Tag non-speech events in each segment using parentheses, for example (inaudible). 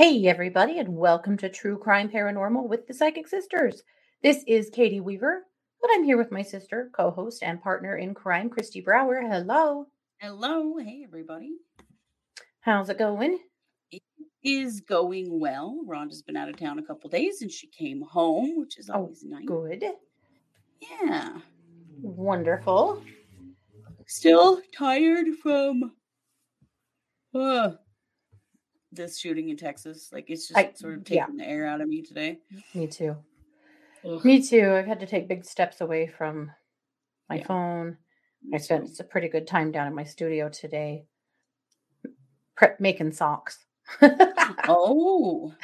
Hey, everybody, and welcome to True Crime Paranormal with the Psychic Sisters. This is Katie Weaver, but I'm here with my sister, co host, and partner in crime, Kristi Brower. Hello. Hello. Hey, everybody. How's it going? It is going well. Rhonda's been out of town a couple days and she came home, which is Oh, always nice. Good. Yeah. Wonderful. Still tired from uh, this shooting in Texas. Like it's just I- sort of yeah. taking the air out of me today. Me too. Ugh. Me too. I've had to take big steps away from my Yeah. phone. I spent too. a pretty good time down in my studio today pre- making socks. (laughs) Oh,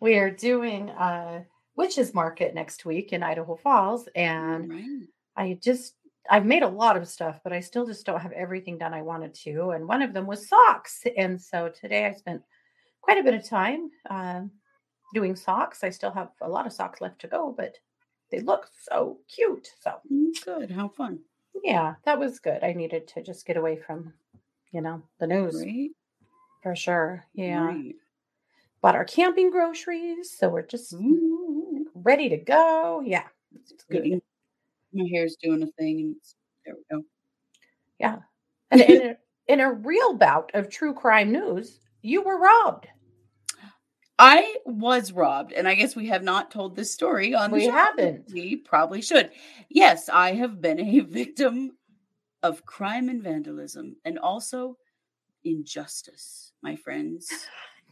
we are doing a witches market next week in Idaho Falls, and right. I just I've made a lot of stuff, but I still just don't have everything done I wanted to. And one of them was socks, and so today I spent quite a bit of time um, doing socks. I still have a lot of socks left to go, but they look so cute. So Mm, Good. How fun. yeah, that was good. I needed to just get away from, you know, the news Right. for sure. Yeah, Right. bought our camping groceries, so we're just Ooh. ready to go. Yeah, it's good. Waiting. My hair's doing a thing and it's, there we go. Yeah, and in a, in a real bout of true crime news, you were robbed. I was robbed, and I guess we have not told this story on the We show. haven't. We probably should. Yes, I have been a (laughs) victim of crime and vandalism, and also injustice, my friends.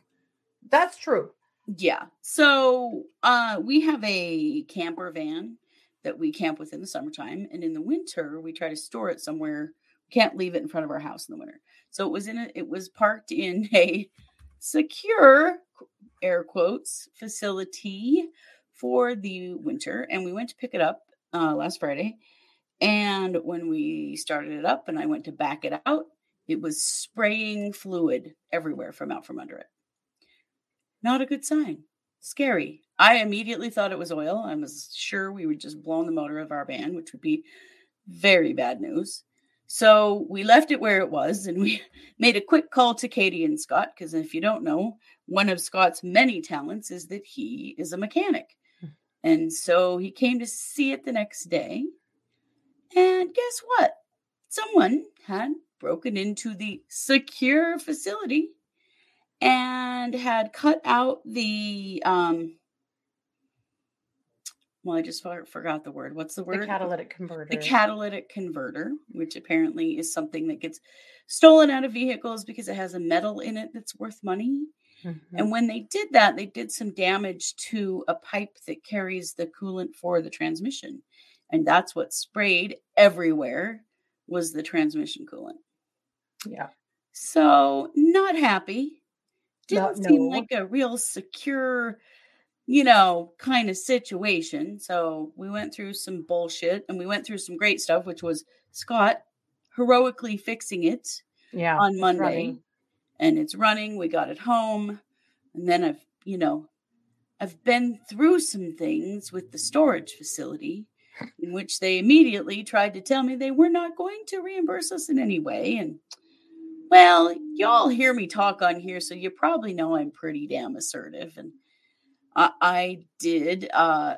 (laughs) That's true. Yeah. So uh, we have a camper van that we camp with in the summertime, and in the winter we try to store it somewhere. Can't leave it in front of our house in the winter. So it was in a, it was parked in (laughs) a secure air quotes facility for the winter, and we went to pick it up uh, last Friday. And when we started it up, and I went to back it out, it was spraying fluid everywhere from out from under it. Not a good sign. Scary. I immediately thought it was oil. I was sure we would just blown the motor of our van, which would be very bad news. So we left it where it was and we (laughs) made a quick call to Katie and Scott because if you don't know, one of Scott's many talents is that he is a mechanic. And so he came to see it the next day. And guess what? Someone had broken into the secure facility and had cut out the um well i just for- forgot the word what's the word The catalytic converter. the catalytic converter which apparently is something that gets stolen out of vehicles because it has a metal in it that's worth money Mhm. and when they did that they did some damage to a pipe that carries the coolant for the transmission and that's what sprayed everywhere was the transmission coolant yeah. so not happy. No- Didn't seem no. like a real secure, you know, kind of situation. So we went through some bullshit and we went through some great stuff, which was Scott heroically fixing it Yeah. on Monday. And it's running. We got it home. And then I've, you know, I've been through some things with the storage facility in which they immediately tried to tell me they were not going to reimburse us in any way. And well, y'all hear me talk on here, so you probably know I'm pretty damn assertive. And I, I did uh,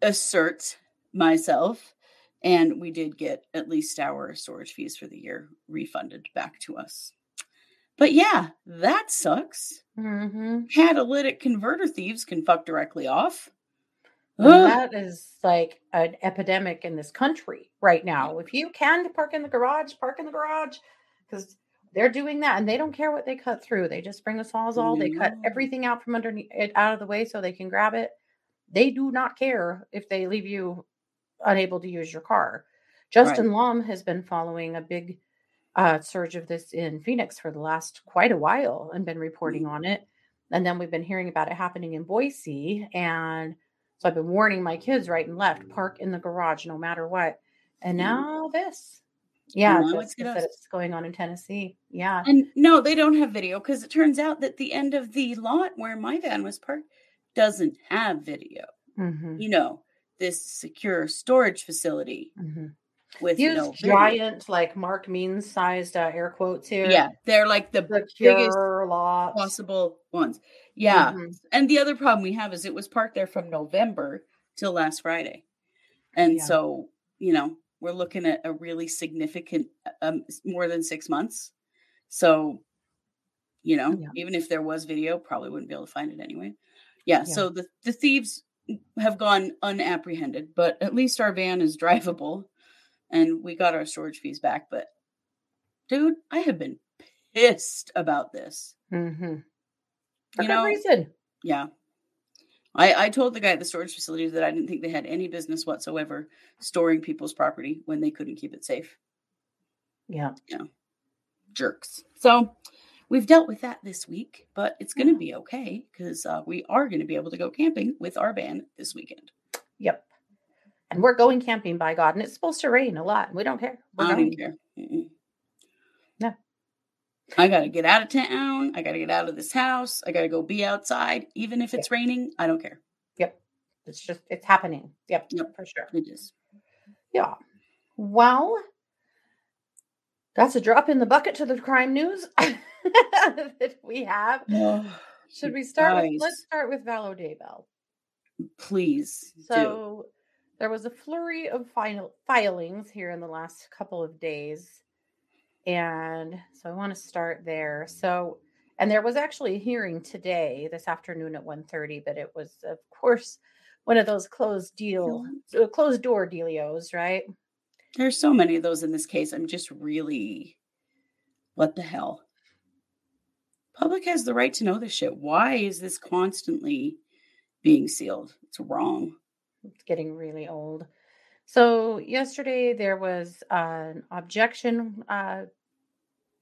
assert myself, and we did get at least our storage fees for the year refunded back to us. But yeah, that sucks. Mhm. Catalytic converter thieves can fuck directly off. Ugh. that is like an epidemic in this country right now. If you can park in the garage, park in the garage because they're doing that and they don't care what they cut through. They just bring a sawzall, they cut everything out from underneath it out of the way so they can grab it. They do not care if they leave you unable to use your car. Justin Lum has been following a big uh, surge of this in Phoenix for the last quite a while and been reporting on it. And then we've been hearing about it happening in Boise. And so I've been warning my kids right and left park in the garage no matter what. And Mhm. now this. Yeah, Now it's Jessica said us. it's going on in Tennessee. Yeah. And no, they don't have video because it turns out that the end of the lot where my van was parked doesn't have video. hmm You know, this secure storage facility hmm with Use no video. giant, like Mark Means sized uh, air quotes here. Yeah, they're like the The biggest cure lot. possible ones. Yeah. Mm-hmm. And the other problem we have is it was parked there from November till last Friday. And yeah. so, you know, we're looking at a really significant, um, more than six months. So, you know, yeah. even if there was video, probably wouldn't be able to find it anyway. Yeah. yeah. So the, the thieves have gone unapprehended, but at least our van is (laughs) drivable and we got our storage fees back. But dude, I have been pissed about this. Mm-hmm. For you know, reason. Yeah. I, I told the guy at the storage facility that I didn't think they had any business whatsoever storing people's property when they couldn't keep it safe. Yeah. Yeah. Jerks. So we've dealt with that this week, but it's going to be okay because uh, we are going to be able to go camping with our van this weekend. Yep. And we're going camping by God, and it's supposed to rain a lot. We don't care. We're I don't care. Mm-mm. I got to get out of town. I got to get out of this house. I got to go be outside. Even if it's yep. raining, I don't care. Yep. It's just, it's happening. Yep. Yep. For sure. It is. Yeah. Well, that's a drop in the bucket to the crime news (laughs) that we have. Oh, Should we start with, let's start with Vallow Daybell. Please. So do. there was a flurry of final filings here in the last couple of days and so I want to start there. So, and there was actually a hearing today, this afternoon at 1.30, but it was, of course, one of those closed deal, uh, closed door dealios, right? There's so many of those in this case. I'm just really, what the hell? Public has the right to know this shit. Why is this constantly being sealed? It's wrong. It's getting really old. So yesterday there was an objection uh,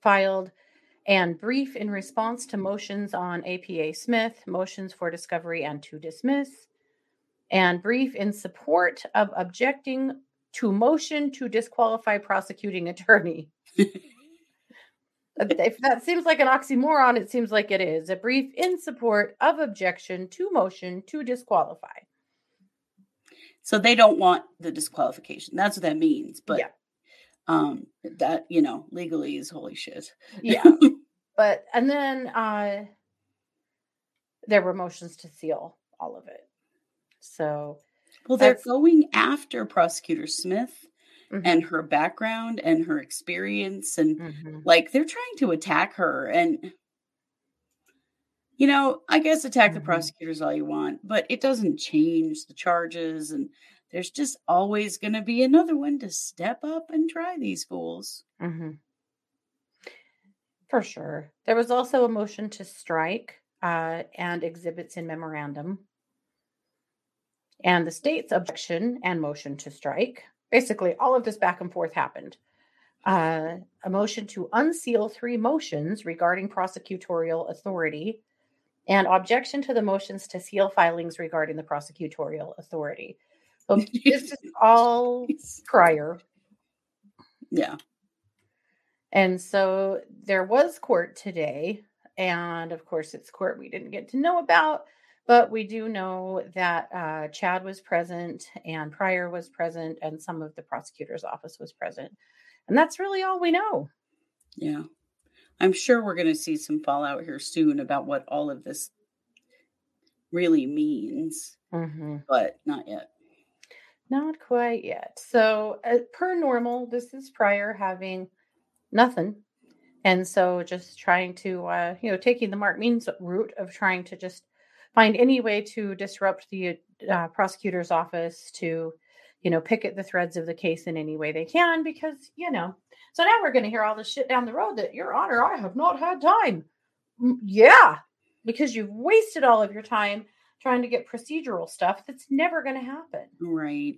filed and brief in response to motions on APA Smith, motions for discovery and to dismiss, and brief in support of objecting to motion to disqualify prosecuting attorney. (laughs) if that seems like an oxymoron, it seems like it is. A brief in support of objection to motion to disqualify. So they don't want the disqualification. That's what that means. But yeah. um that, you know, legally is holy shit. Yeah. but and then uh there were motions to seal all of it. So well they're going after prosecutor Smith mm-hmm. and her background and her experience and mm-hmm. like they're trying to attack her and you know, I guess attack the mm-hmm. prosecutors all you want, but it doesn't change the charges. And there's just always going to be another one to step up and try these fools. Mm-hmm. For sure. There was also a motion to strike uh, and exhibits in memorandum. And the state's objection and motion to strike. Basically, all of this back and forth happened. Uh, a motion to unseal three motions regarding prosecutorial authority and objection to the motions to seal filings regarding the prosecutorial authority. So (laughs) this is all prior. Yeah. And so there was court today. And of course, it's court we didn't get to know about, but we do know that uh, Chad was present and Prior was present and some of the prosecutor's office was present. And that's really all we know. Yeah. I'm sure we're going to see some fallout here soon about what all of this really means, mm-hmm. but not yet. Not quite yet. So, uh, per normal, this is prior having nothing. And so, just trying to, uh, you know, taking the Mark Means route of trying to just find any way to disrupt the uh, prosecutor's office to, you know, pick at the threads of the case in any way they can because, you know, so now we're going to hear all this shit down the road that, Your Honor, I have not had time. Yeah, because you've wasted all of your time trying to get procedural stuff that's never going to happen. Right.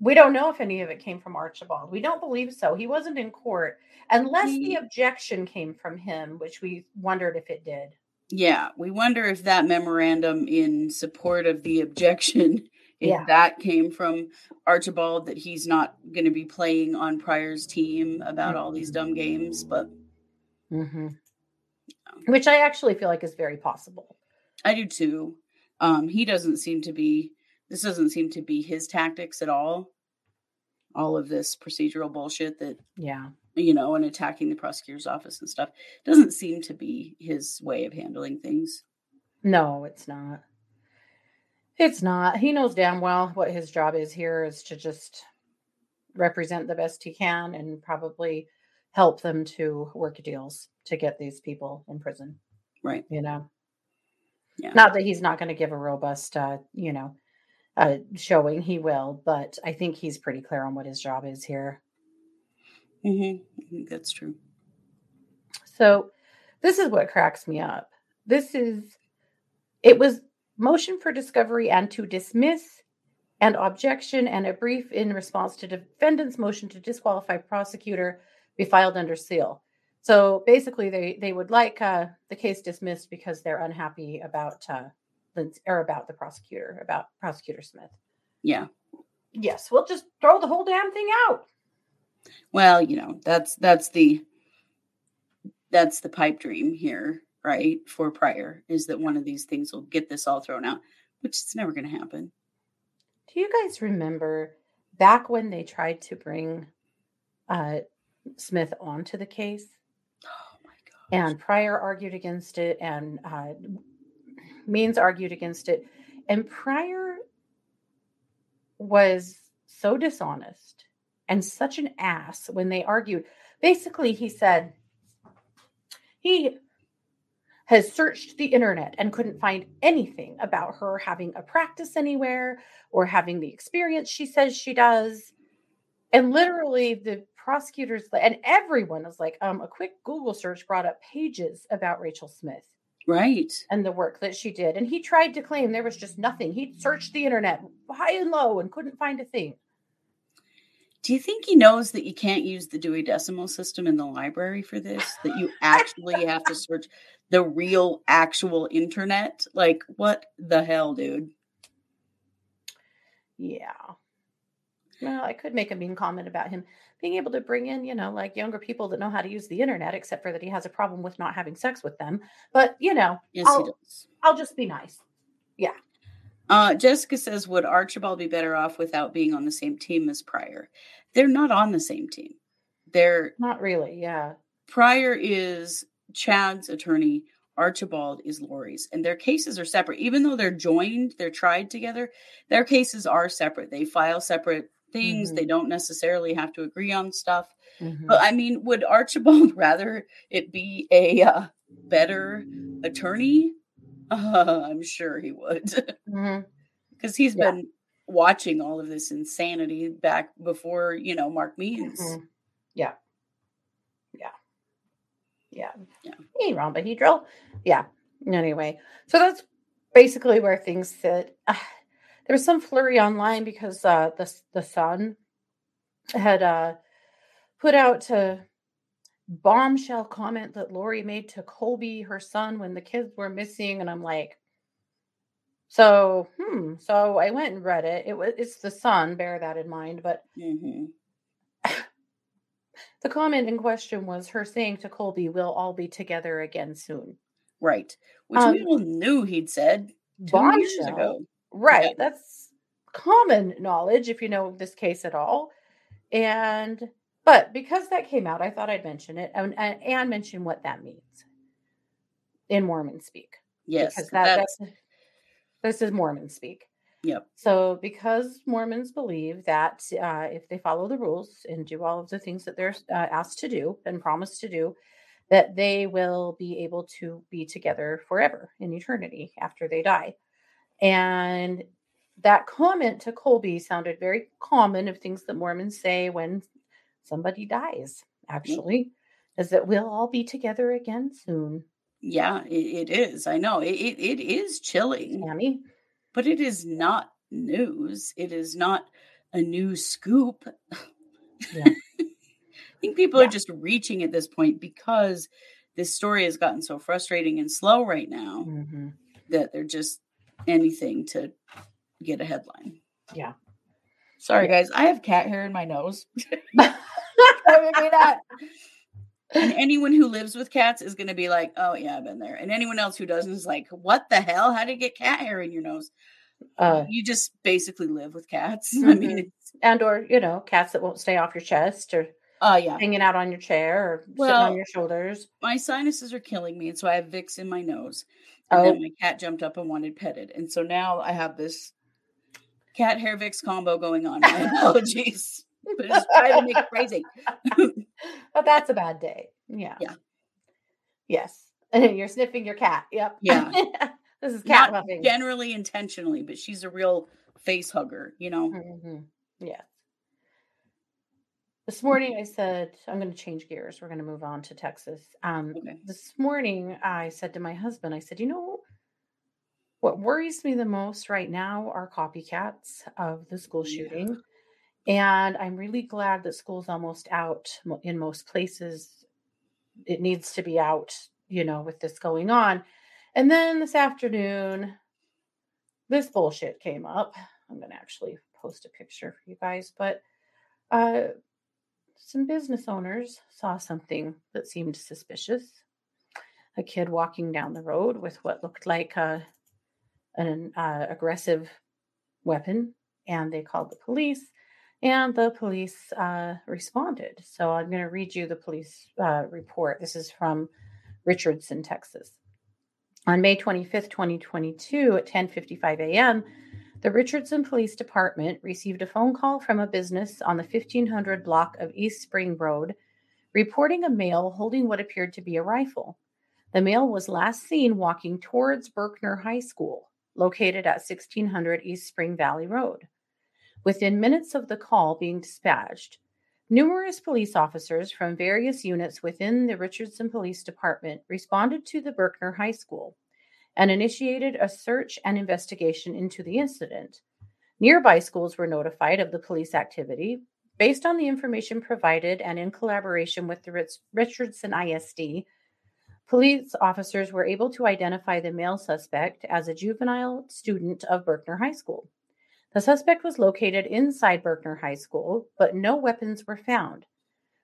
We don't know if any of it came from Archibald. We don't believe so. He wasn't in court unless he, the objection came from him, which we wondered if it did. Yeah, we wonder if that memorandum in support of the objection if yeah. that came from Archibald that he's not going to be playing on Prior's team about all these dumb games, but mm-hmm. which I actually feel like is very possible. I do too. Um, he doesn't seem to be. This doesn't seem to be his tactics at all. All of this procedural bullshit that, yeah, you know, and attacking the prosecutor's office and stuff doesn't seem to be his way of handling things. No, it's not. It's not. He knows damn well what his job is here is to just represent the best he can and probably help them to work deals to get these people in prison. Right. You know. Yeah. Not that he's not going to give a robust uh, you know, uh showing he will, but I think he's pretty clear on what his job is here. Mm-hmm. That's true. So this is what cracks me up. This is it was motion for discovery and to dismiss and objection and a brief in response to defendant's motion to disqualify prosecutor be filed under seal. So basically, they they would like uh, the case dismissed because they're unhappy about uh, Lindsay, or about the prosecutor about prosecutor Smith. Yeah. Yes, we'll just throw the whole damn thing out. Well, you know, that's that's the that's the pipe dream here, right? For Prior is that one of these things will get this all thrown out, which is never going to happen. Do you guys remember back when they tried to bring uh, Smith onto the case? Oh my god. And Prior argued against it, and uh, Means argued against it. And Prior was so dishonest and such an ass when they argued. Basically, he said he has searched the internet and couldn't find anything about her having a practice anywhere or having the experience she says she does. And literally, the prosecutors and everyone was like, um, a quick Google search brought up pages about Rachel Smith Right. and the work that she did. And he tried to claim there was just nothing. He searched the internet high and low and couldn't find a thing. Do you think he knows that you can't use the Dewey Decimal System in the library for this? That you (laughs) actually have to search the real, actual internet? Like, what the hell, dude? Yeah. Well, I could make a mean comment about him being able to bring in, you know, like younger people that know how to use the internet, except for that he has a problem with not having sex with them. But, you know, Yes, I'll, he does. I'll just be nice. Yeah. Uh, Jessica says, Would Archibald be better off without being on the same team as Prior? They're not on the same team. They're Not really. Yeah. Prior is Chad's attorney, Archibald is Lori's, and their cases are separate. Even though they're joined, they're tried together, their cases are separate. They file separate things, Mhm. they don't necessarily have to agree on stuff. Mhm. But I mean, would Archibald (laughs) rather it be a uh, better attorney? Uh, (laughs) I'm sure he would. Because he's Yeah. been watching all of this insanity back before you know Mark Means. Mhm. Yeah. Yeah. Yeah. Yeah. He ain't wrong, but he drill. Yeah. Anyway, so that's basically where things sit. Uh, (sighs) there was some flurry online because uh, the the Sun had uh, put out a bombshell comment that Lori made to Colby, her son, when the kids were missing, and I'm like, so hmm. So I went and read it. It was it's the Sun. Bear that in mind, but hmm The comment in question was her saying to Colby, We'll all be together again soon. Right, which we Um, all knew he'd said two years ago. Right. Yeah. That's common knowledge if you know this case at all. And, but because that came out, I thought I'd mention it and, and, and mention what that means in Mormon speak. Yes, Because that, that's that's, this is Mormon speak. Yep. So, because Mormons believe that uh, if they follow the rules and do all of the things that they're uh, asked to do and promised to do, that they will be able to be together forever in eternity after they die. And that comment to Colby sounded very common of things that Mormons say when somebody dies, actually, is that we'll all be together again soon. yeah, it, it is. I know it, it. It is chilling, Tammy. But it is not news. It is not a new scoop. Yeah. (laughs) I think people Yeah. are just reaching at this point because this story has gotten so frustrating and slow right now Mhm. that they're just anything to get a headline. Yeah. Sorry, guys. I have cat hair in my nose. (laughs) I mean, that- And anyone who lives with cats is going to be like, oh, yeah, I've been there. And anyone else who doesn't is like, what the hell? How did you get cat hair in your nose? uh, you just basically live with cats. (laughs) I mean, Mhm. it's, and or you know cats that won't stay off your chest or oh, yeah. hanging out on your chair or sitting on your shoulders My sinuses are killing me. And so I have Vicks in my nose. And Oh. then my cat jumped up and wanted petted. And so now I have this cat hair Vicks combo going on. My (laughs) apologies. But it's trying to make it crazy. (laughs) But that's a bad day. Yeah. Yeah. Yes. And (laughs) you're sniffing your cat. Yep. Yeah. (laughs) this is cat Not muffing. generally intentionally, but she's a real face hugger, you know? Mhm. Yes. This morning I said, I'm going to change gears. We're going to move on to Texas. Um, Okay. This morning I said to my husband, I said, you know, what worries me the most right now are copycats of the school Yeah. shooting. And I'm really glad that school's almost out in most places. It needs to be out, you know, with this going on. And then this afternoon, this bullshit came up. I'm going to actually post a picture for you guys, but uh, some business owners saw something that seemed suspicious. A kid walking down the road with what looked like a, an uh, aggressive weapon, and they called the police. And the police uh, responded. So I'm going to read you the police uh, report. This is from Richardson, Texas. On May 25th, 2022, at 10:55 a.m., the Richardson Police Department received a phone call from a business on the 1500 block of East Spring Road reporting a male holding what appeared to be a rifle. The male was last seen walking towards Berkner High School, located at 1600 East Spring Valley Road. Within minutes of the call being dispatched, numerous police officers from various units within the Richardson Police Department responded to the Berkner High School and initiated a search and investigation into the incident. Nearby schools were notified of the police activity. Based on the information provided and in collaboration with the Richardson ISD, police officers were able to identify the male suspect as a juvenile student of Berkner High School. The suspect was located inside Berkner High School, but no weapons were found.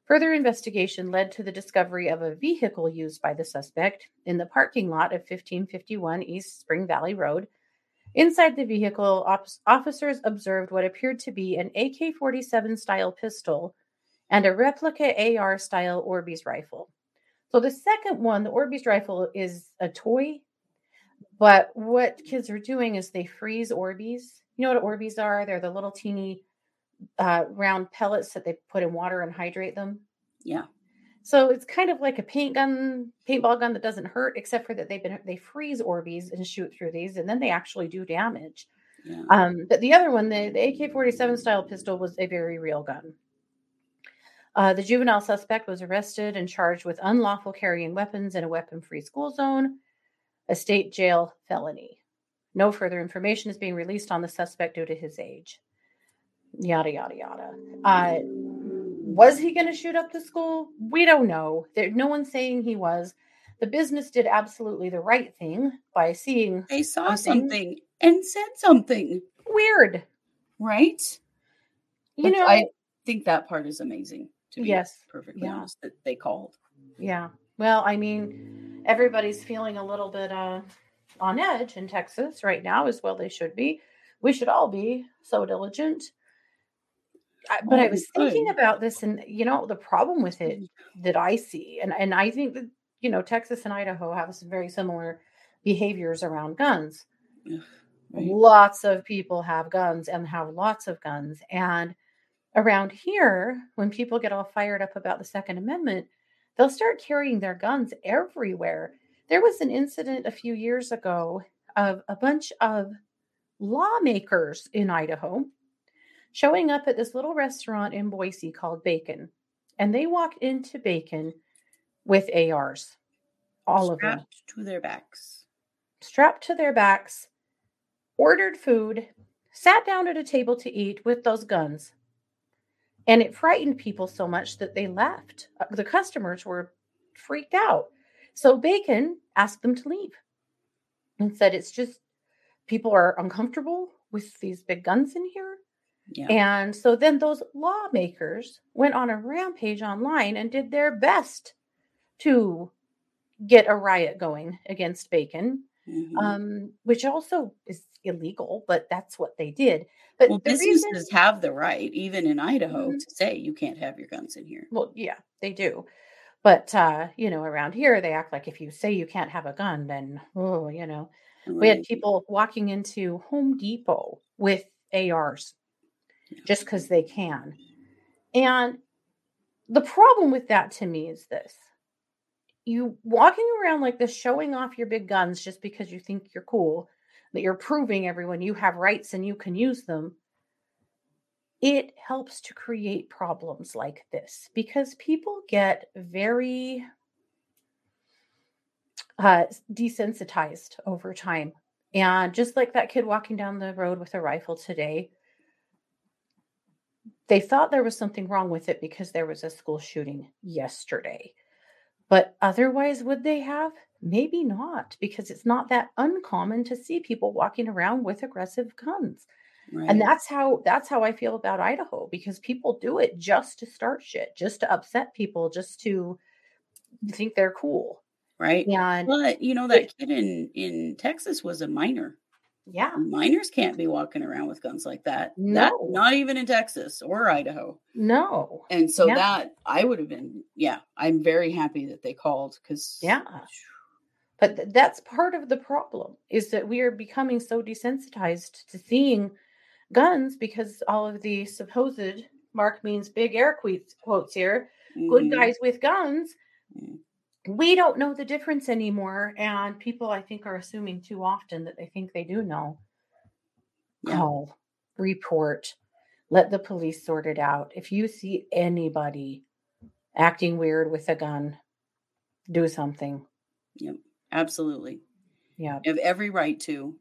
Further investigation led to the discovery of a vehicle used by the suspect in the parking lot of 1551 East Spring Valley Road. Inside the vehicle, op- officers observed what appeared to be an AK 47 style pistol and a replica AR style Orbeez rifle. So the second one, the Orbeez rifle, is a toy, but what kids are doing is they freeze Orbeez. You know what Orbeez are? They're the little teeny uh, round pellets that they put in water and hydrate them. Yeah. So it's kind of like a paint gun, paintball gun that doesn't hurt, except for that they've been they freeze Orbeez and shoot through these, and then they actually do damage. Yeah. Um, but the other one, the, the AK 47 style pistol, was a very real gun. Uh, the juvenile suspect was arrested and charged with unlawful carrying weapons in a weapon free school zone, a state jail felony. No further information is being released on the suspect due to his age. Yada, yada, yada. Uh, was he going to shoot up the school? We don't know. There, no one's saying he was. The business did absolutely the right thing by seeing They saw Something. something and said something, weird. right? You know, I think that part is amazing. To be Yes. perfectly Yeah. honest, that they called. Yeah. Well, I mean, everybody's feeling a little bit uh, on edge in Texas right now, as well they should be. We should all be so diligent. I, but I Oh, was thinking could. about this, and you know, the problem with it mm-hmm. that I see, and and I think that you know, Texas and Idaho have some very similar behaviors around guns. Right. Lots of people have guns and have lots of guns, and around here, when people get all fired up about the Second Amendment, they'll start carrying their guns everywhere. There was an incident a few years ago of a bunch of lawmakers in Idaho showing up at this little restaurant in Boise called Bacon. And they walked into Bacon with ARs, all of them Strapped to their backs. strapped to their backs, ordered food, sat down at a table to eat with those guns. And it frightened people so much that they left. Uh, The customers were freaked out. So Bacon asked them to leave and said, It's just people are uncomfortable with these big guns in here. Yeah. And so then those lawmakers went on a rampage online and did their best to get a riot going against Bacon, Mhm. um, which also is illegal, but that's what they did. But well, the businesses reason, have the right, even in Idaho, Mhm. to say you can't have your guns in here. well, yeah, they do. But uh, you know, around here they act like if you say you can't have a gun, then oh, you know. Right. We had people walking into Home Depot with ARs just because they can. And the problem with that to me is this you walking around like this, showing off your big guns just because you think you're cool, that you're proving everyone you have rights and you can use them, it helps to create problems like this because people get very uh, desensitized over time. And just like that kid walking down the road with a rifle today, they thought there was something wrong with it because there was a school shooting yesterday. But otherwise, would they have? Maybe not, because it's not that uncommon to see people walking around with aggressive guns. Right. And that's how that's how I feel about Idaho because people do it just to start shit, just to upset people, just to think they're cool. Right. And but you know that kid in in Texas was a minor. Yeah. Minors can't be walking around with guns like that. No. That, not even in Texas or Idaho. No. And so yeah. that I would have been, yeah, I'm very happy that they called because. Yeah. But th- that's part of the problem is that we are becoming so desensitized to seeing guns because all of the supposed Mark Means big air quotes, quotes here, mm-hmm. good guys with guns. Mm-hmm we don't know the difference anymore and people i think are assuming too often that they think they do know. Yeah. call report let the police sort it out. If you see anybody acting weird with a gun do something. Yep absolutely. Yeah you have every right to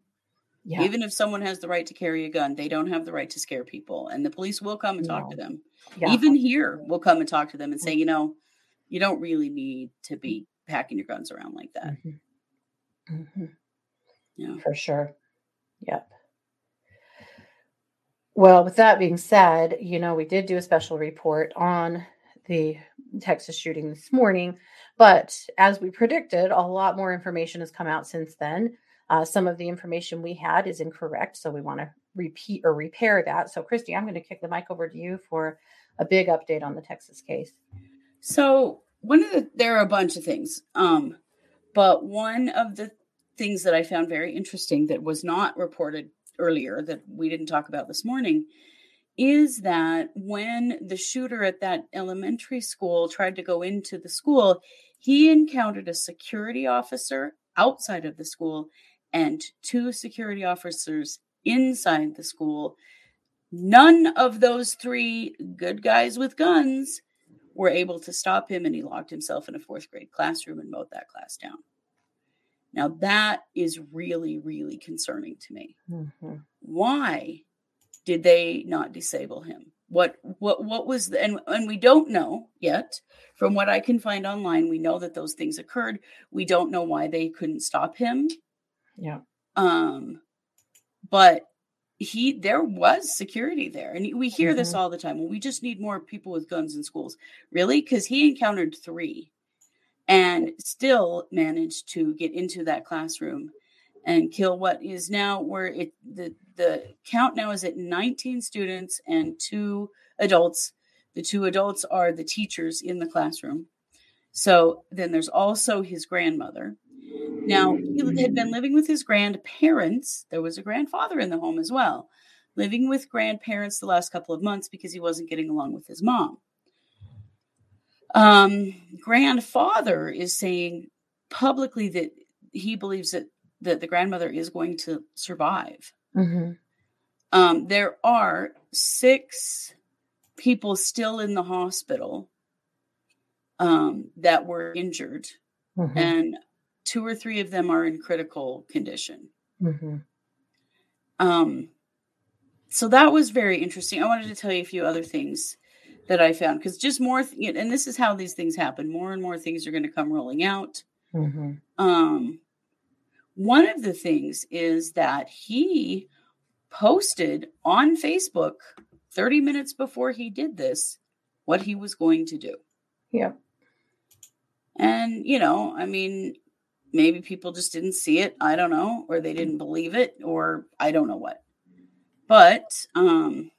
yeah. even if someone has the right to carry a gun they don't have the right to scare people and the police will come and talk no. to them yeah. even here we'll come and talk to them and say you know you don't really need to be packing your guns around like that. Mm-hmm. Mm-hmm. Yeah, for sure. Yep. Well, with that being said, you know, we did do a special report on the Texas shooting this morning, but as we predicted, a lot more information has come out since then. Uh, some of the information we had is incorrect, so we want to repeat or repair that. So, Kristi, I'm going to kick the mic over to you for a big update on the Texas case. So one of the there are a bunch of things, um, but one of the things that I found very interesting that was not reported earlier that we didn't talk about this morning is that when the shooter at that elementary school tried to go into the school, he encountered a security officer outside of the school and two security officers inside the school. None of those three good guys with guns were able to stop him and he locked himself in a fourth grade classroom and mowed that class down. Now, that is really, really concerning to me. Mm-hmm. Why did they not disable him? What what what was the, and and we don't know yet. From what I can find online, we know that those things occurred. We don't know why they couldn't stop him. Yeah. Um but he there was security there and we hear mm-hmm. this all the time well we just need more people with guns in schools. Really? Because he encountered three and still managed to get into that classroom and kill what is now where it the the count now is at 19 students and two adults. The two adults are the teachers in the classroom. So then there's also his grandmother now, he had been living with his grandparents. There was a grandfather in the home as well, living with grandparents the last couple of months because he wasn't getting along with his mom. Um, grandfather is saying publicly that he believes that that the grandmother is going to survive. Mm-hmm. Um, there are six people still in the hospital um, that were injured, mm-hmm. and two or three of them are in critical condition. Mm-hmm. Um, so that was very interesting. I wanted to tell you a few other things that I found because just more, th- and this is how these things happen. More and more things are going to come rolling out. Mm-hmm. Um, one of the things is that he posted on Facebook 30 minutes before he did this what he was going to do. Yeah. And, you know, I mean, maybe people just didn't see it i don't know or they didn't believe it or i don't know what but um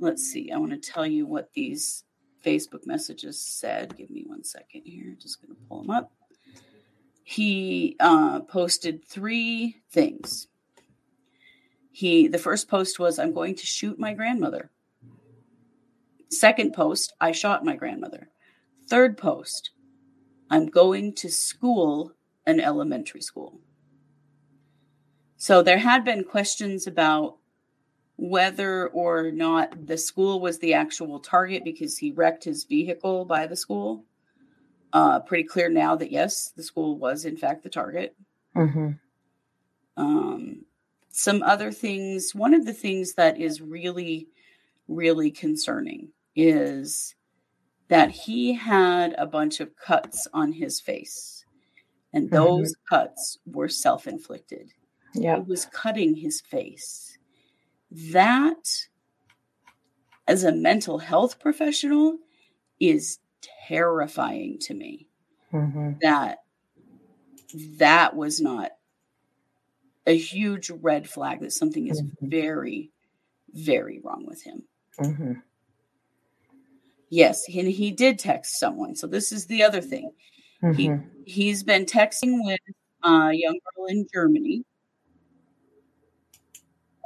let's see i want to tell you what these Facebook messages said. Give me one second here. Just going to pull them up. He uh, posted three things. He the first post was, "I'm going to shoot my grandmother." Second post, "I shot my grandmother." Third post, "I'm going to school an elementary school." So there had been questions about whether or not the school was the actual target because he wrecked his vehicle by the school. Uh, pretty clear now that yes, the school was in fact the target. Mm-hmm. Um, some other things, one of the things that is really, really concerning is that he had a bunch of cuts on his face, and those mm-hmm. cuts were self inflicted. Yeah. He was cutting his face that as a mental health professional is terrifying to me mm-hmm. that that was not a huge red flag that something is mm-hmm. very very wrong with him mm-hmm. Yes and he did text someone so this is the other thing he Mm-hmm. he's been texting with a young girl in germany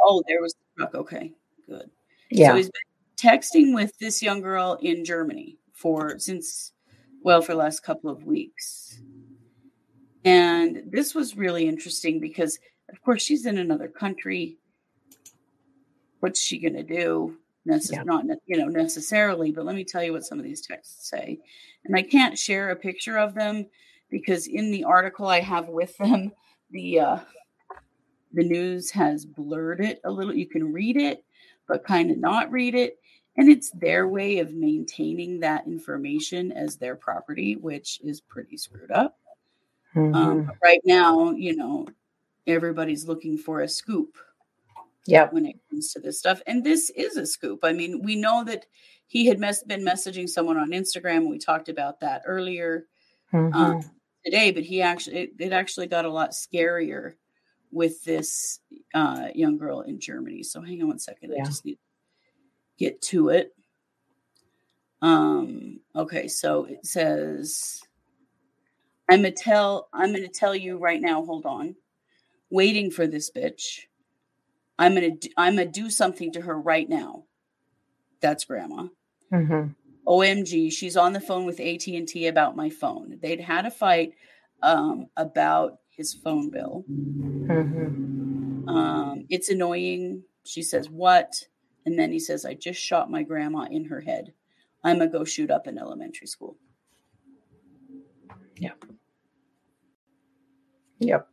oh there was the truck. Okay, good. Yeah. So he's been texting with this young girl in Germany for since well for the last couple of weeks. And this was really interesting because of course she's in another country. What's she going to do? Necess- yeah. Not you know necessarily, but let me tell you what some of these texts say. And I can't share a picture of them because in the article I have with them, the uh, the news has blurred it a little. You can read it, but kind of not read it. And it's their way of maintaining that information as their property, which is pretty screwed up. Mm-hmm. Um, right now, you know, everybody's looking for a scoop. Yeah. When it comes to this stuff. And this is a scoop. I mean, we know that he had mes- been messaging someone on Instagram. We talked about that earlier mm-hmm. um, today, but he actually, it, it actually got a lot scarier with this uh, young girl in Germany. So hang on one second. Yeah. I just need to get to it. Um, okay, so it says I'm gonna tell I'm gonna tell you right now, hold on. Waiting for this bitch. I'm gonna do, I'm gonna do something to her right now. That's grandma. Mm-hmm. OMG, she's on the phone with AT&T about my phone. They'd had a fight um, about his phone bill. Mm-hmm. Um, it's annoying. She says, What? And then he says, I just shot my grandma in her head. I'm to go shoot up an elementary school. Yeah. Yep.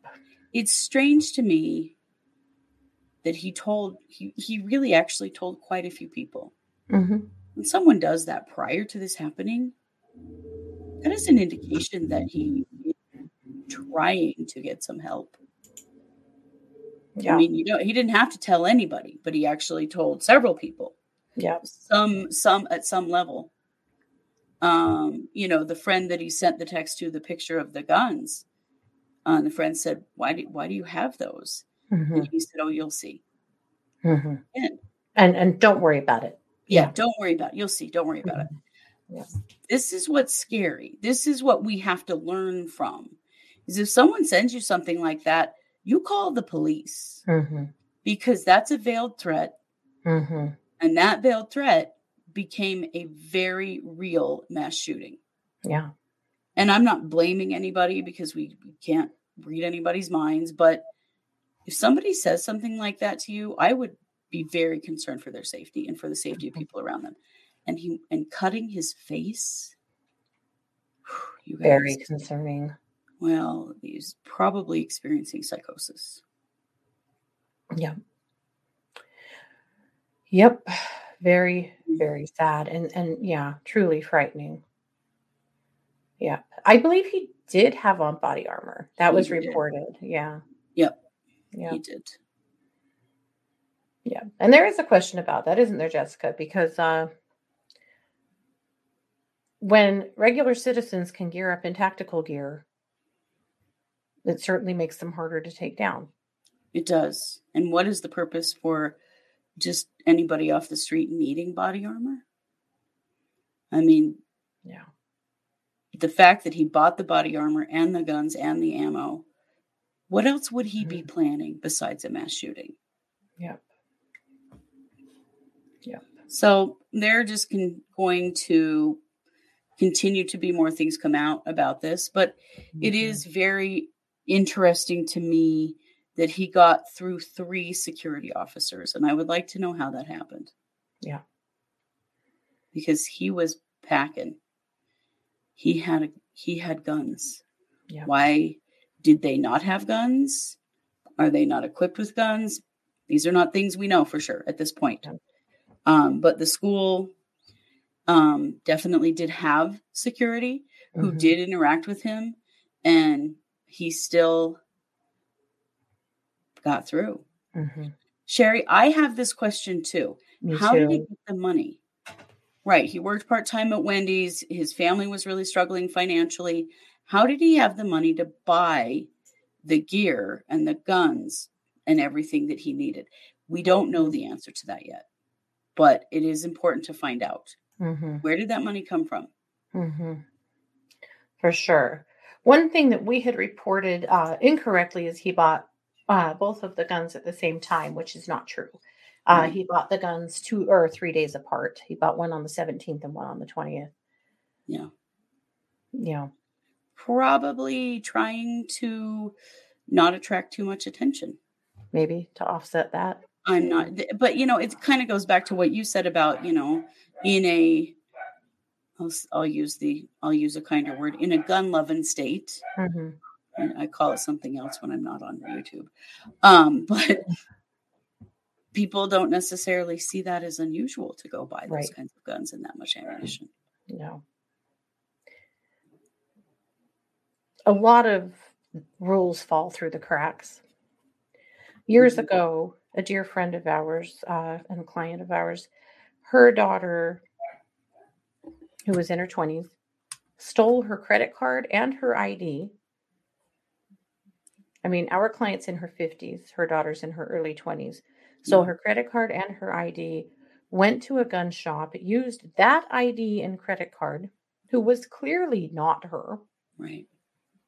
It's strange to me that he told, he, he really actually told quite a few people. Mm-hmm. When someone does that prior to this happening, that is an indication that he trying to get some help. Yeah. I mean, you know, he didn't have to tell anybody, but he actually told several people. Yeah. Some some at some level. Um, you know, the friend that he sent the text to, the picture of the guns. Uh, and the friend said, "Why do why do you have those?" Mm-hmm. And he said, "Oh, you'll see." Mm-hmm. And, and and don't worry about it. Yeah, yeah, don't worry about it. You'll see. Don't worry about mm-hmm. it. Yeah. This is what's scary. This is what we have to learn from is if someone sends you something like that, you call the police mm-hmm. because that's a veiled threat. Mm-hmm. And that veiled threat became a very real mass shooting. Yeah. And I'm not blaming anybody because we can't read anybody's minds. But if somebody says something like that to you, I would be very concerned for their safety and for the safety of mm-hmm. people around them. And he and cutting his face. (sighs) Whew, very concerning. Well, he's probably experiencing psychosis. Yeah. Yep. (sighs) Very, mm. very sad and and yeah, truly frightening. Yeah. I believe he did have on body armor. That was reported. Did. Yeah. Yep. Yeah. He did. Yeah. And there is a question about that, isn't there, Jessica? Because uh when regular citizens can gear up in tactical gear, it certainly makes them harder to take down. It does. And what is the purpose for just anybody off the street needing body armor? I mean, Yeah. the fact that he bought the body armor and the guns and the ammo, what else would he be planning besides a mass shooting? Yep. Yeah. So they're just con- going to continue to be more things come out about this, but it Mhm. is very interesting to me that he got through three security officers, and I would like to know how that happened. Yeah. because he was packing. He had a, he had guns. Yeah. Why did they not have guns? Are they not equipped with guns? These are not things we know for sure at this point. Um, but the school um, definitely did have security who Mhm. did interact with him, and he still got through. Mhm. Sherry, I have this question too. Me How too. did he get the money? Right. He worked part time at Wendy's. His family was really struggling financially. How did he have the money to buy the gear and the guns and everything that he needed? We don't know the answer to that yet, but it is important to find out. Mhm. Where did that money come from? hmm For sure. One thing that we had reported uh, incorrectly is he bought uh, both of the guns at the same time, which is not true. Uh, Right. He bought the guns two or three days apart. He bought one on the 17th and one on the 20th. Yeah. Yeah. Probably trying to not attract too much attention. Maybe to offset that. I'm not, but you know, it kind of goes back to what you said about, you know, in a, I'll, I'll use the, I'll use a kinder word, in a gun loving state. hmm and I call it something else when I'm not on YouTube. Um, (laughs) but people don't necessarily see that as unusual to go buy those Right. kinds of guns and that much ammunition. No. A lot of rules fall through the cracks. Years Mhm. ago, a dear friend of ours uh, and a client of ours, her daughter, who was in her 20s, stole her credit card and her ID. I mean, our client's in her 50s, her daughter's in her early 20s. So her credit card and her ID went to a gun shop, used that ID and credit card, who was clearly not her, Right.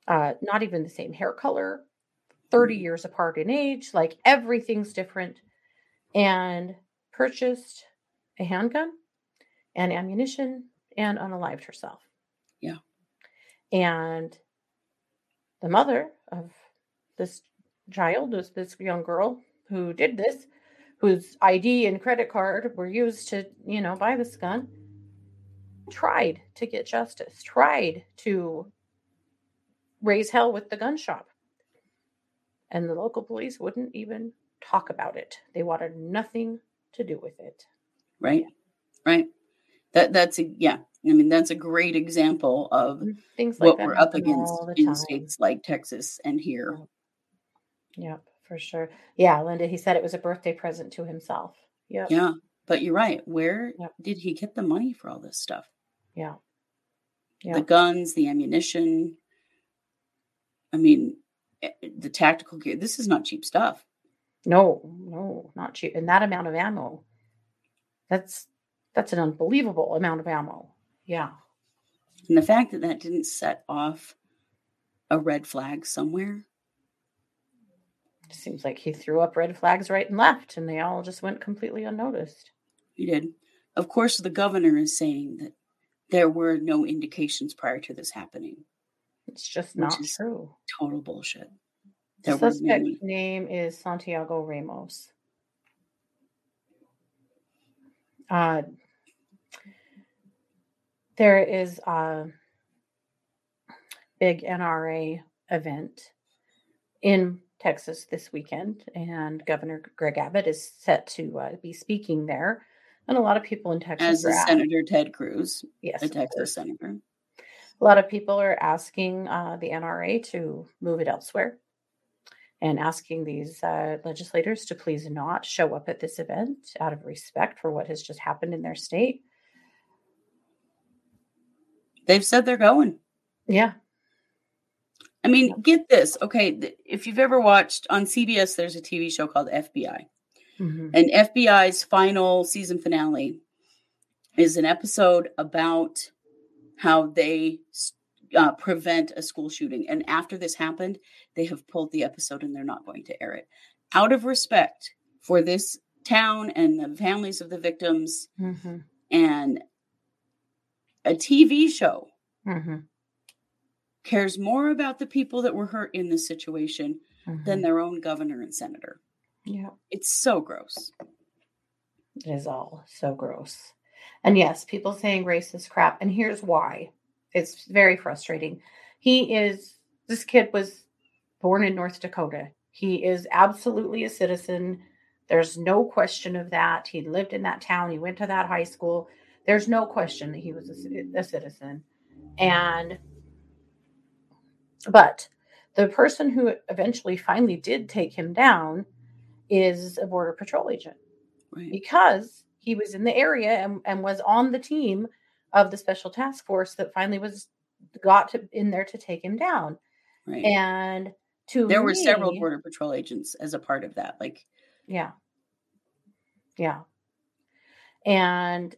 Uh, not even the same hair color, 30 years apart in age, like everything's different, and purchased a handgun and ammunition and unalived herself. Yeah. And the mother of this child, this, this young girl who did this, whose ID and credit card were used to, you know, buy this gun, tried to get justice, tried to raise hell with the gun shop. And the local police wouldn't even talk about it. They wanted nothing to do with it. Right. Right. That that's a yeah. I mean that's a great example of mm, Things like what that we're up against in time. states like Texas and here. Yep, for sure. Yeah, Linda, he said it was a birthday present to himself. Yep. Yeah. But you're right. Where Yep. did he get the money for all this stuff? Yeah. The guns, the ammunition. I mean, eh, the tactical gear. This is not cheap stuff. No, no, not cheap. And that amount of ammo. That's that's an unbelievable amount of ammo. Yeah. And the fact that that didn't set off a red flag somewhere. It seems like he threw up red flags right and left, and they all just went completely unnoticed. He did. Of course, the governor is saying that there were no indications prior to this happening. It's just not true. Total bullshit. The There name is Santiago Ramos. Uh, there is a big NRA event in Texas this weekend, and Governor Greg Abbott is set to uh, be speaking there. And a lot of people in Texas As are is ask- Senator Ted Cruz, yes, a Texas senator. A lot of people are asking uh, the NRA to move it elsewhere and asking these uh, legislators to please not show up at this event out of respect for what has just happened in their state. They've said they're going. Yeah. I mean, get this. Okay. If you've ever watched on CBS, there's a TV show called FBI. Mhm. And FBI's final season finale is an episode about how they uh, prevent a school shooting. And after this happened, they have pulled the episode and they're not going to air it out of respect for this town and the families of the victims Mm-hmm. and a TV show Mm-hmm. cares more about the people that were hurt in this situation Mm-hmm. than their own governor and senator. yeah. It's so gross. It is all so gross. And yes, people saying racist crap. And here's why. It's very frustrating. He is, this kid was born in North Dakota. He is absolutely a citizen. There's no question of that. He lived in that town. He went to that high school. There's no question that he was a, a citizen. And, but the person who eventually finally did take him down is a Border Patrol agent Right. because he was in the area and, and was on the team of the special task force that finally was got to in there to take him down. Right. And to there were several border patrol agents as a part of that. Like, Yeah. Yeah. And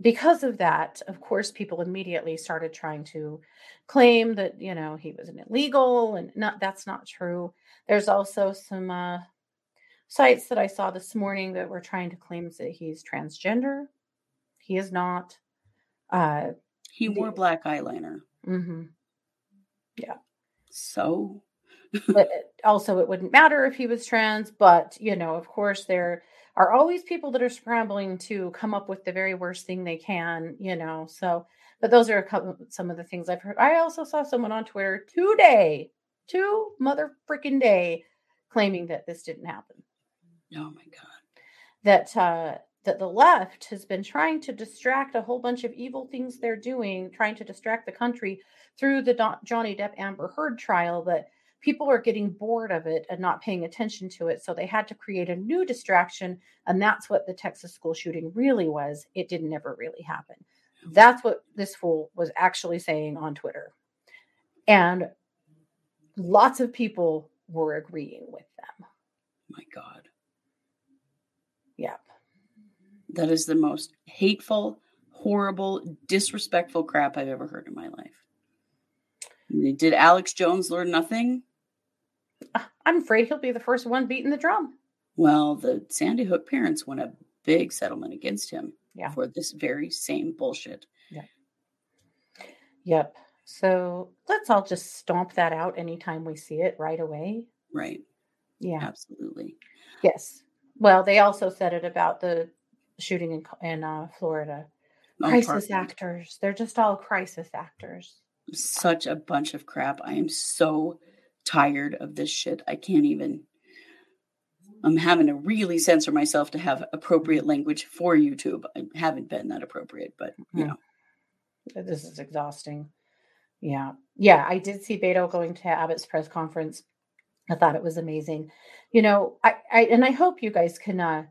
because of that, of course, people immediately started trying to claim that, you know, he was an illegal and not that's not true. There's also some uh, sites that I saw this morning that were trying to claim that he's transgender. He is not. Uh, he The- wore black eyeliner. mhm. Yeah. So, (laughs) but also it wouldn't matter if he was trans but you know of course there are always people that are scrambling to come up with the very worst thing they can you know so but those are a couple some of the things i've heard i also saw someone on twitter today two mother freaking day claiming that this didn't happen oh my God. that uh that the left has been trying to distract a whole bunch of evil things they're doing, trying to distract the country through the Don- Johnny Depp Amber Heard trial, That people are getting bored of it and not paying attention to it. So they had to create a new distraction. And that's what the Texas school shooting really was. It didn't ever really happen. That's what this fool was actually saying on Twitter. And lots of people were agreeing with them. My God. That is the most hateful, horrible, disrespectful crap I've ever heard in my life. Did Alex Jones learn nothing? Uh, I'm afraid he'll be the first one beating the drum. Well, the Sandy Hook parents won a big settlement against him Yeah. for this very same bullshit. Yeah. Yep. So let's all just stomp that out anytime we see it right away. Right. Yeah. Absolutely. Yes. Well, they also said it about the shooting in, in uh, Florida. Oh, crisis actors. They're just all crisis actors. Such a bunch of crap. I am so tired of this shit. I can't even. I'm having to really censor myself to have appropriate language for YouTube. I haven't been that appropriate, but you Mhm. know, This is exhausting. Yeah. Yeah. I did see Beto going to Abbott's press conference. I thought it was amazing. You know, I, I and I hope you guys can uh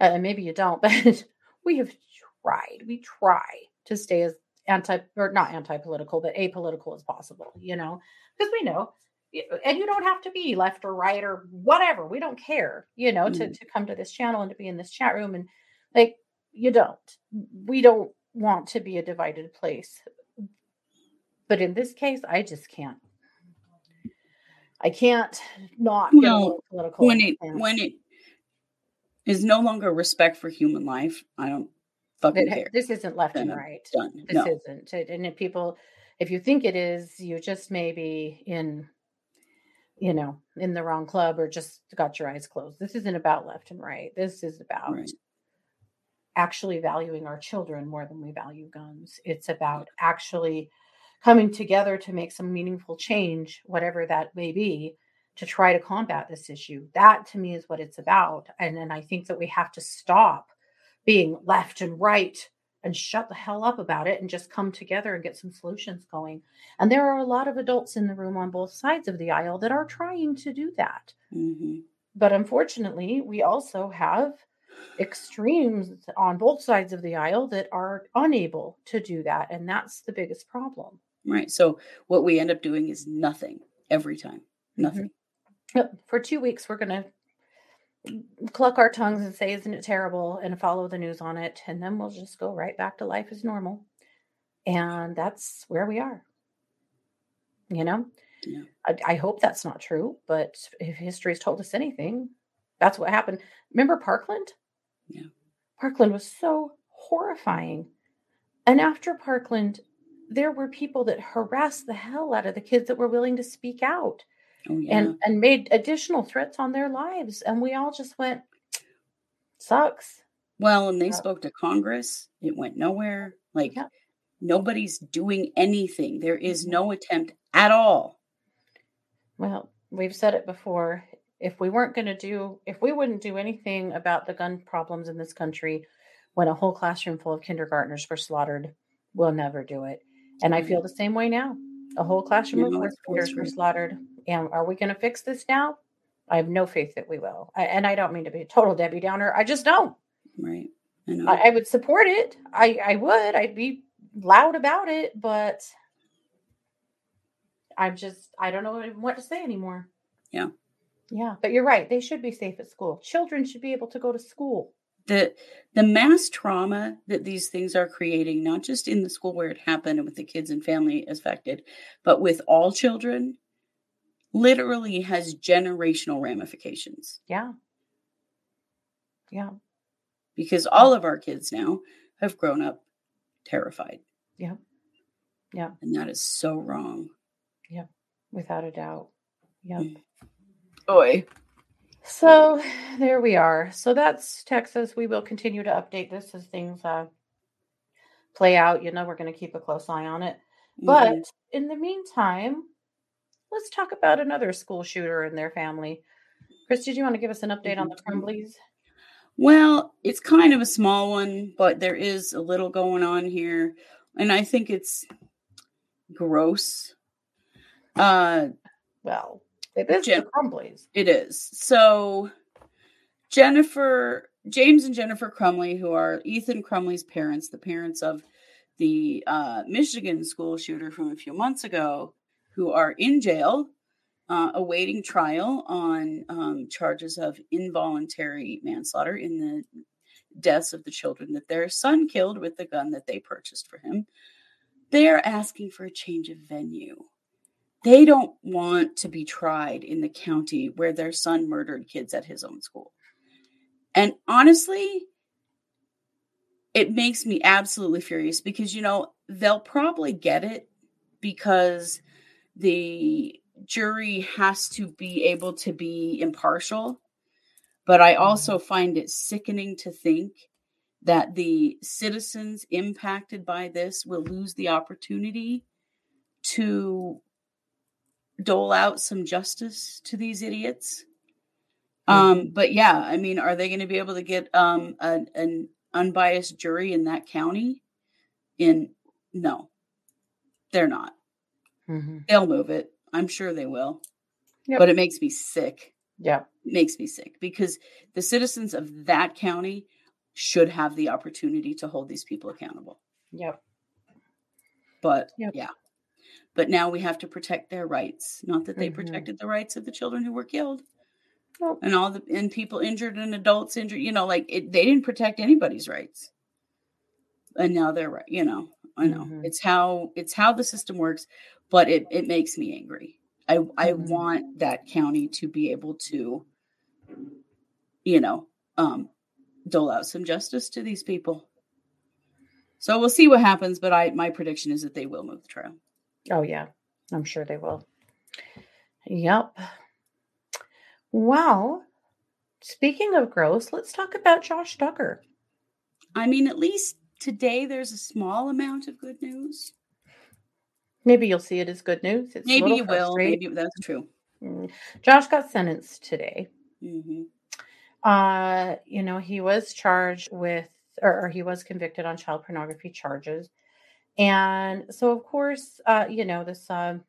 uh, maybe you don't, (laughs) but we have tried. We try to stay as anti or not anti-political, but apolitical as possible, you know, because we know and you don't have to be left or right or whatever. We don't care, you know, to, Mhm. to come to this channel and to be in this chat room and like you don't. We don't want to be a divided place. But in this case, I just can't. I can't not Well, political. when it when it is no longer respect for human life, I don't fucking care. this isn't left and I'm right. Done. This No. isn't. And if people, if you think it is, you just may be in, you know, in the wrong club or just got your eyes closed. This isn't about left and right. This is about Right. actually valuing our children more than we value guns. It's about actually coming together to make some meaningful change, whatever that may be, to try to combat this issue. That to me is what it's about. And then I think that we have to stop being left and right and shut the hell up about it and just come together and get some solutions going. And there are a lot of adults in the room on both sides of the aisle that are trying to do that. Mhm. But unfortunately, we also have extremes on both sides of the aisle that are unable to do that. And that's the biggest problem. Right. So what we end up doing is nothing every time. Mm-hmm. Nothing. Yep. For two weeks, we're going to cluck our tongues and say, Isn't it terrible? and follow the news on it. And then we'll just go right back to life as normal. And that's where we are. You know? Yeah. I, I hope that's not true, but if history has told us anything, that's what happened. Remember Parkland? Yeah. Parkland was so horrifying. And after Parkland, there were people that harassed the hell out of the kids that were willing to speak out Oh yeah. and and made additional threats on their lives and we all just went sucks well, and they spoke to Congress. It went nowhere. Like Yeah. nobody's doing anything. There is Mhm. no attempt at all. well we've said it before if we weren't going to do if we wouldn't do anything about the gun problems in this country when a whole classroom full of kindergartners were slaughtered we'll never do it and i feel the same way now a whole classroom of fourth graders were slaughtered and are we going to fix this now i have no faith that we will I, and i don't mean to be a total debbie downer i just don't Right. I know. I, I would support it. I, I would. I'd be loud about it, but I'm just I don't know what to say anymore. Yeah. Yeah. But you're right. They should be safe at school. Children should be able to go to school. The the mass trauma that these things are creating not just in the school where it happened and with the kids and family affected but with all children literally has generational ramifications Yeah. Yeah. because all of our kids now have grown up terrified Yeah. Yeah. and that is so wrong Yeah. Without a doubt. Yep. Mm. Oi. So there we are. So that's Texas. We will continue to update this as things uh, play out. You know, we're going to keep a close eye on it. But Mhm. in the meantime, let's talk about another school shooter and their family. Chris, did you want to give us an update on the Mhm. Crumbleys? Well, it's kind of a small one, but there is a little going on here. And I think it's gross. Uh Well, it is Jen- the Crumbleys. it is. So Jennifer, James and Jennifer Crumbley, who are Ethan Crumbley's parents, the parents of the uh, Michigan school shooter from a few months ago, who are in jail uh, awaiting trial on um, charges of involuntary manslaughter in the deaths of the children that their son killed with the gun that they purchased for him. They're asking for a change of venue. They don't want to be tried in the county where their son murdered kids at his own school. And honestly, it makes me absolutely furious because, you know, they'll probably get it because the jury has to be able to be impartial. But I mm-hmm. also find it sickening to think that the citizens impacted by this will lose the opportunity to dole out some justice to these idiots. Um, but yeah, I mean, are they going to be able to get um, an, an unbiased jury in that county? In no, they're not. Mhm. They'll move it. I'm sure they will. Yep. But it makes me sick. Yeah. It makes me sick because the citizens of that county should have the opportunity to hold these people accountable. Yep. But Yep. yeah. But now we have to protect their rights. Not that they Mhm. protected the rights of the children who were killed Nope. and all the and people injured and adults injured. You know, like it, they didn't protect anybody's rights. And now they're right. You know, I know Mhm. it's how it's how the system works. But it it makes me angry. I I Mhm. want that county to be able to, you know, um, dole out some justice to these people. So we'll see what happens, but I my prediction is that they will move the trial. Oh yeah, I'm sure they will. Yep. Well, speaking of gross, let's talk about Josh Duggar. I mean, at least today there's a small amount of good news. Maybe you'll see it as good news. It's Maybe you will. Maybe that's true. Mm. Josh got sentenced today. hmm Uh, you know, he was charged with, or, or he was convicted on child pornography charges. And so, of course, uh, you know, this, um,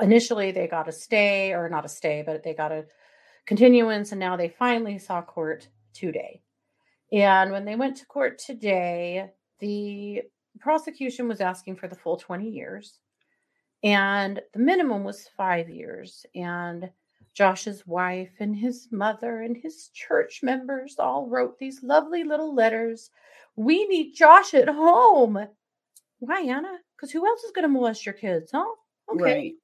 initially they got a stay, or not a stay, but they got a continuance. And now they finally saw court today. And when they went to court today, the prosecution was asking for the full 20 years. And the minimum was five years. And Josh's wife and his mother and his church members all wrote these lovely little letters. We need Josh at home. Why, Anna? Because who else is going to molest your kids, huh? Okay. Right.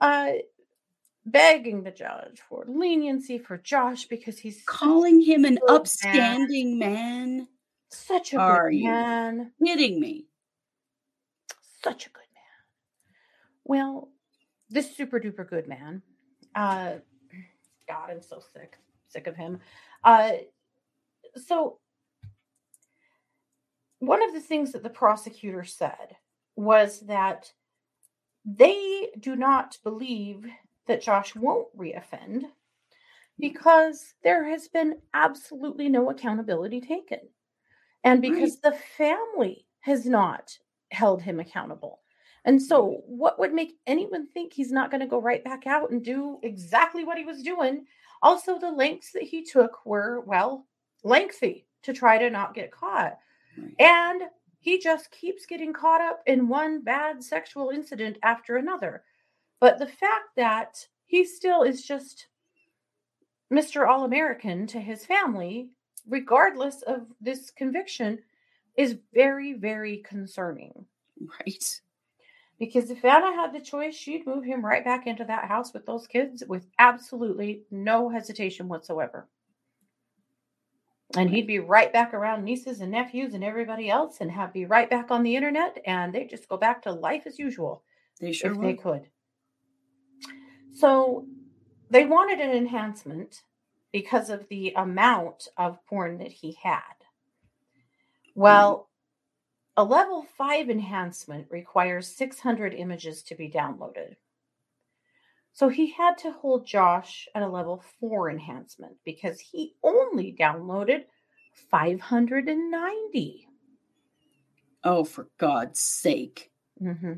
Uh, begging the judge for leniency for Josh because he's calling him an upstanding man. man. Such a Are good man. kidding me? Such a good man. Well, this super duper good man. Uh, God, I'm so sick, sick of him. Uh, so one of the things that the prosecutor said was that they do not believe that Josh won't reoffend because there has been absolutely no accountability taken. And because right. the family has not held him accountable. And so, what would make anyone think he's not going to go right back out and do exactly what he was doing? Also, the lengths that he took were, well, lengthy to try to not get caught. Right. And he just keeps getting caught up in one bad sexual incident after another. But the fact that he still is just Mr. All American to his family, regardless of this conviction, is very, very concerning. Right. Because if Anna had the choice, she'd move him right back into that house with those kids with absolutely no hesitation whatsoever. And he'd be right back around nieces and nephews and everybody else and have be right back on the internet and they'd just go back to life as usual. They sure if would. they could. So they wanted an enhancement because of the amount of porn that he had. Well, a level 5 enhancement requires 600 images to be downloaded. So he had to hold Josh at a level 4 enhancement because he only downloaded 590. Oh, for God's sake. Mm-hmm.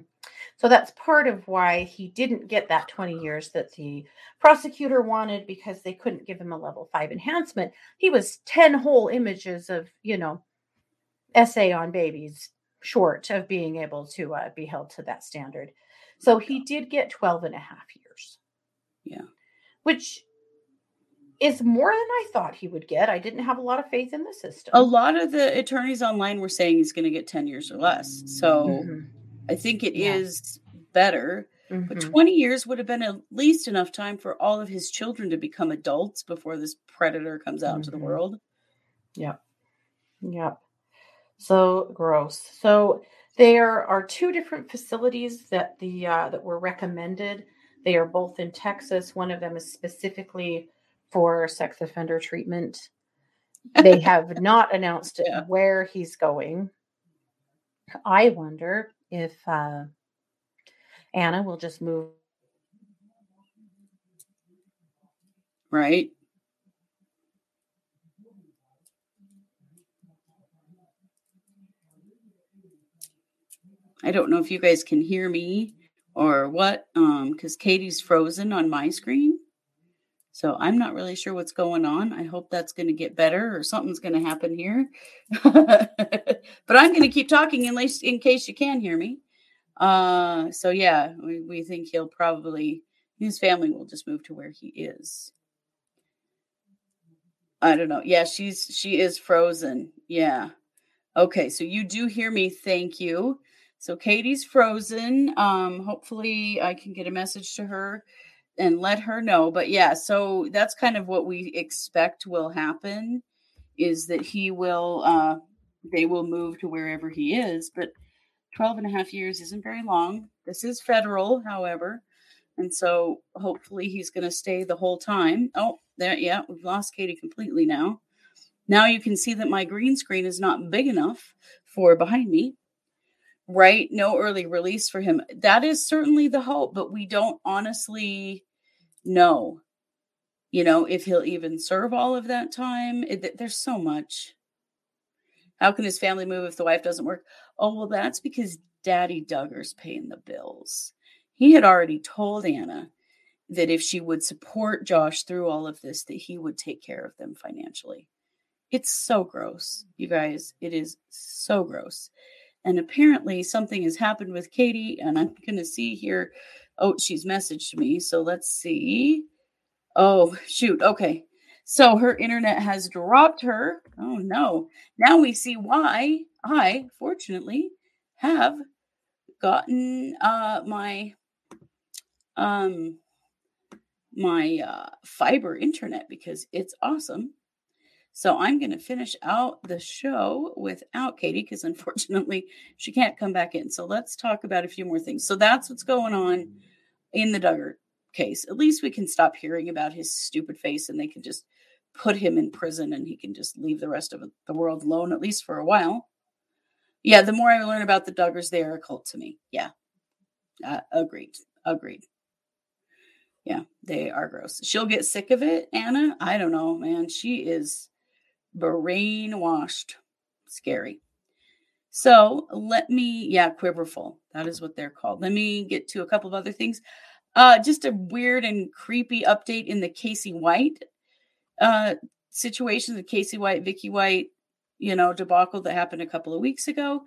So that's part of why he didn't get that 20 years that the prosecutor wanted because they couldn't give him a level five enhancement. He was 10 whole images of, you know, essay on babies short of being able to uh, be held to that standard. So he did get 12 and a half years. Yeah. Which is more than I thought he would get. I didn't have a lot of faith in the system. A lot of the attorneys online were saying he's going to get 10 years or less. So. Mm-hmm I think it yeah. is better. Mm-hmm. But 20 years would have been at least enough time for all of his children to become adults before this predator comes out mm-hmm. into the world. Yep. Yep. So gross. So there are two different facilities that the uh, that were recommended. They are both in Texas. One of them is specifically for sex offender treatment. They (laughs) have not announced yeah. where he's going. I wonder if uh, Anna will just move. Right. I don't know if you guys can hear me or what, um, because Katie's frozen on my screen. So I'm not really sure what's going on. I hope that's going to get better or something's going to happen here. (laughs) but I'm going to keep talking in, case, in case you can hear me. Uh, so yeah, we, we think he'll probably his family will just move to where he is. I don't know. Yeah, she's she is frozen. Yeah. Okay, so you do hear me. Thank you. So Katie's frozen. Um, hopefully I can get a message to her and let her know. But yeah, so that's kind of what we expect will happen is that he will uh they will move to wherever he is, but 12 and a half years isn't very long. This is federal, however. And so hopefully he's going to stay the whole time. Oh, there, yeah, we've lost Katie completely now. Now you can see that my green screen is not big enough for behind me right? No early release for him. That is certainly the hope, but we don't honestly know, you know, if he'll even serve all of that time. It, there's so much. How can his family move if the wife doesn't work? Oh, well, that's because Daddy Duggar's paying the bills. He had already told Anna that if she would support Josh through all of this, that he would take care of them financially. It's so gross, you guys. It is so gross. And apparently something has happened with Katie, and I'm going to see here. Oh, she's messaged me. So let's see. Oh, shoot. Okay. So her internet has dropped her. Oh no. Now we see why I, fortunately, have gotten uh my um my uh fiber internet because it's awesome. So I'm going to finish out the show without Katie because unfortunately she can't come back in. So let's talk about a few more things. So that's what's going on in the Duggar case. At least we can stop hearing about his stupid face and they can just put him in prison and he can just leave the rest of the world alone, at least for a while. Yeah, the more I learn about the Duggars, they are a cult to me. Yeah. Uh, agreed. Agreed. Yeah, they are gross. She'll get sick of it, Anna. I don't know, man. She is brainwashed. Scary. So let me, yeah, quiverful. That is what they're called. Let me get to a couple of other things. Uh, just a weird and creepy update in the Casey White uh, situation, the Casey White, Vicky White, you know, debacle that happened a couple of weeks ago.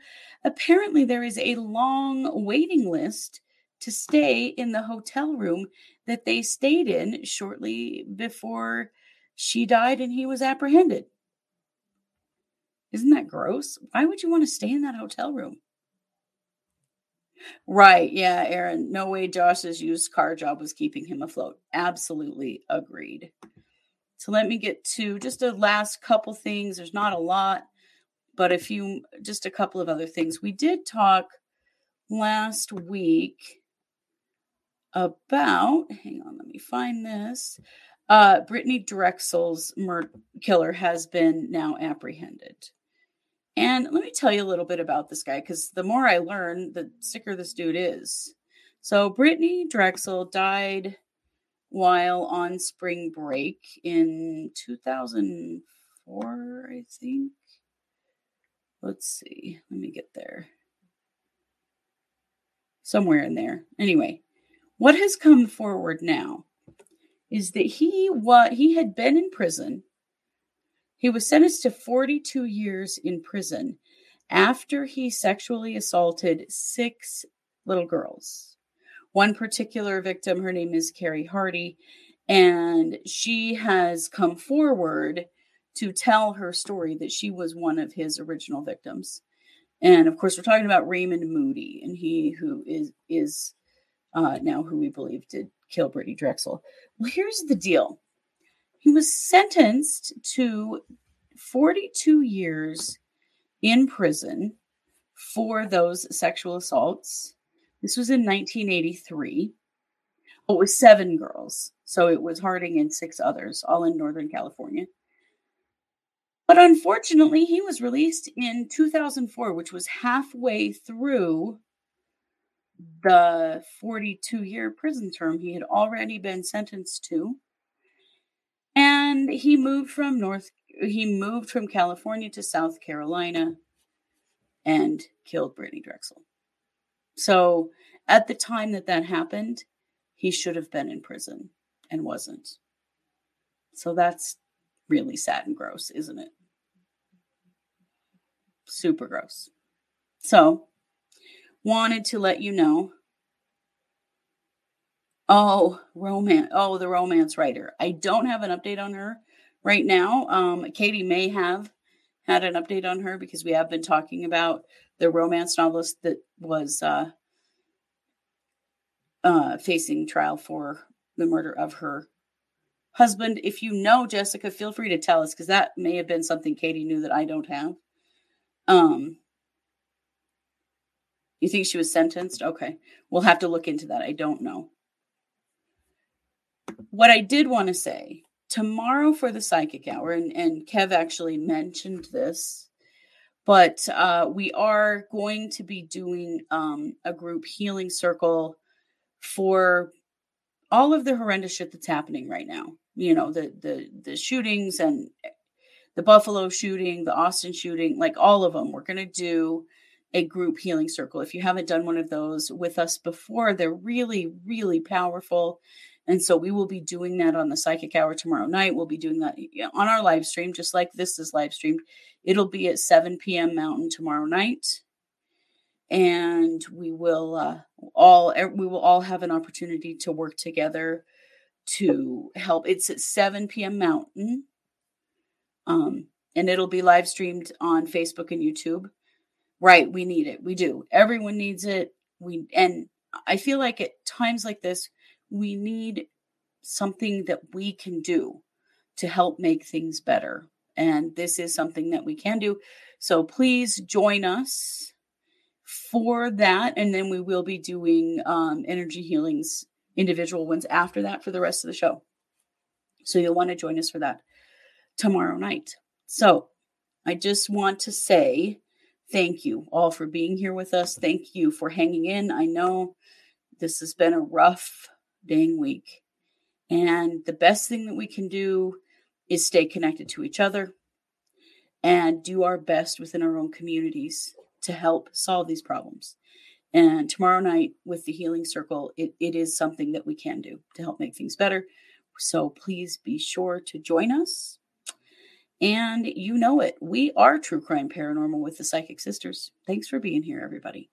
Apparently, there is a long waiting list to stay in the hotel room that they stayed in shortly before she died and he was apprehended. Isn't that gross? Why would you want to stay in that hotel room? Right. Yeah, Aaron. No way Josh's used car job was keeping him afloat. Absolutely agreed. So let me get to just a last couple things. There's not a lot, but a few, just a couple of other things. We did talk last week about, hang on, let me find this. Uh, Brittanee Drexel's murder killer has been now apprehended. And let me tell you a little bit about this guy because the more I learn, the sicker this dude is. So, Brittanee Drexel died while on spring break in 2004, I think. Let's see. Let me get there. Somewhere in there. Anyway, what has come forward now is that he what he had been in prison he was sentenced to 42 years in prison after he sexually assaulted six little girls. One particular victim, her name is Carrie Hardy, and she has come forward to tell her story that she was one of his original victims. And of course, we're talking about Raymond Moody, and he who is is uh, now who we believe did kill Brittanee Drexel. Well, here's the deal. He was sentenced to 42 years in prison for those sexual assaults. This was in 1983. Oh, it was seven girls. So it was Harding and six others, all in Northern California. But unfortunately, he was released in 2004, which was halfway through the 42 year prison term he had already been sentenced to and he moved from north he moved from california to south carolina and killed brittanee drexel. So at the time that that happened he should have been in prison and wasn't. So that's really sad and gross isn't it? Super gross. So wanted to let you know Oh, romance. Oh, the romance writer. I don't have an update on her right now. Um, Katie may have had an update on her because we have been talking about the romance novelist that was uh, uh, facing trial for the murder of her husband. If you know Jessica, feel free to tell us because that may have been something Katie knew that I don't have. Um, you think she was sentenced? Okay, we'll have to look into that. I don't know what I did want to say tomorrow for the psychic hour, and, and Kev actually mentioned this, but uh, we are going to be doing um, a group healing circle for all of the horrendous shit that's happening right now. You know, the the the shootings and the Buffalo shooting, the Austin shooting, like all of them. We're going to do a group healing circle. If you haven't done one of those with us before, they're really, really powerful. And so we will be doing that on the psychic hour tomorrow night. We'll be doing that on our live stream, just like this is live streamed. It'll be at 7 p.m. Mountain tomorrow night. And we will uh, all we will all have an opportunity to work together to help. It's at 7 p.m. Mountain. Um, and it'll be live streamed on Facebook and YouTube. Right, we need it. We do. Everyone needs it. We and I feel like at times like this, we need something that we can do to help make things better. And this is something that we can do. So please join us for that. And then we will be doing um, energy healings, individual ones after that for the rest of the show. So you'll want to join us for that tomorrow night. So I just want to say thank you all for being here with us. Thank you for hanging in. I know this has been a rough dang week. And the best thing that we can do is stay connected to each other and do our best within our own communities to help solve these problems. And tomorrow night with the Healing Circle, it, it is something that we can do to help make things better. So please be sure to join us. And you know it, we are True Crime Paranormal with the Psychic Sisters. Thanks for being here, everybody.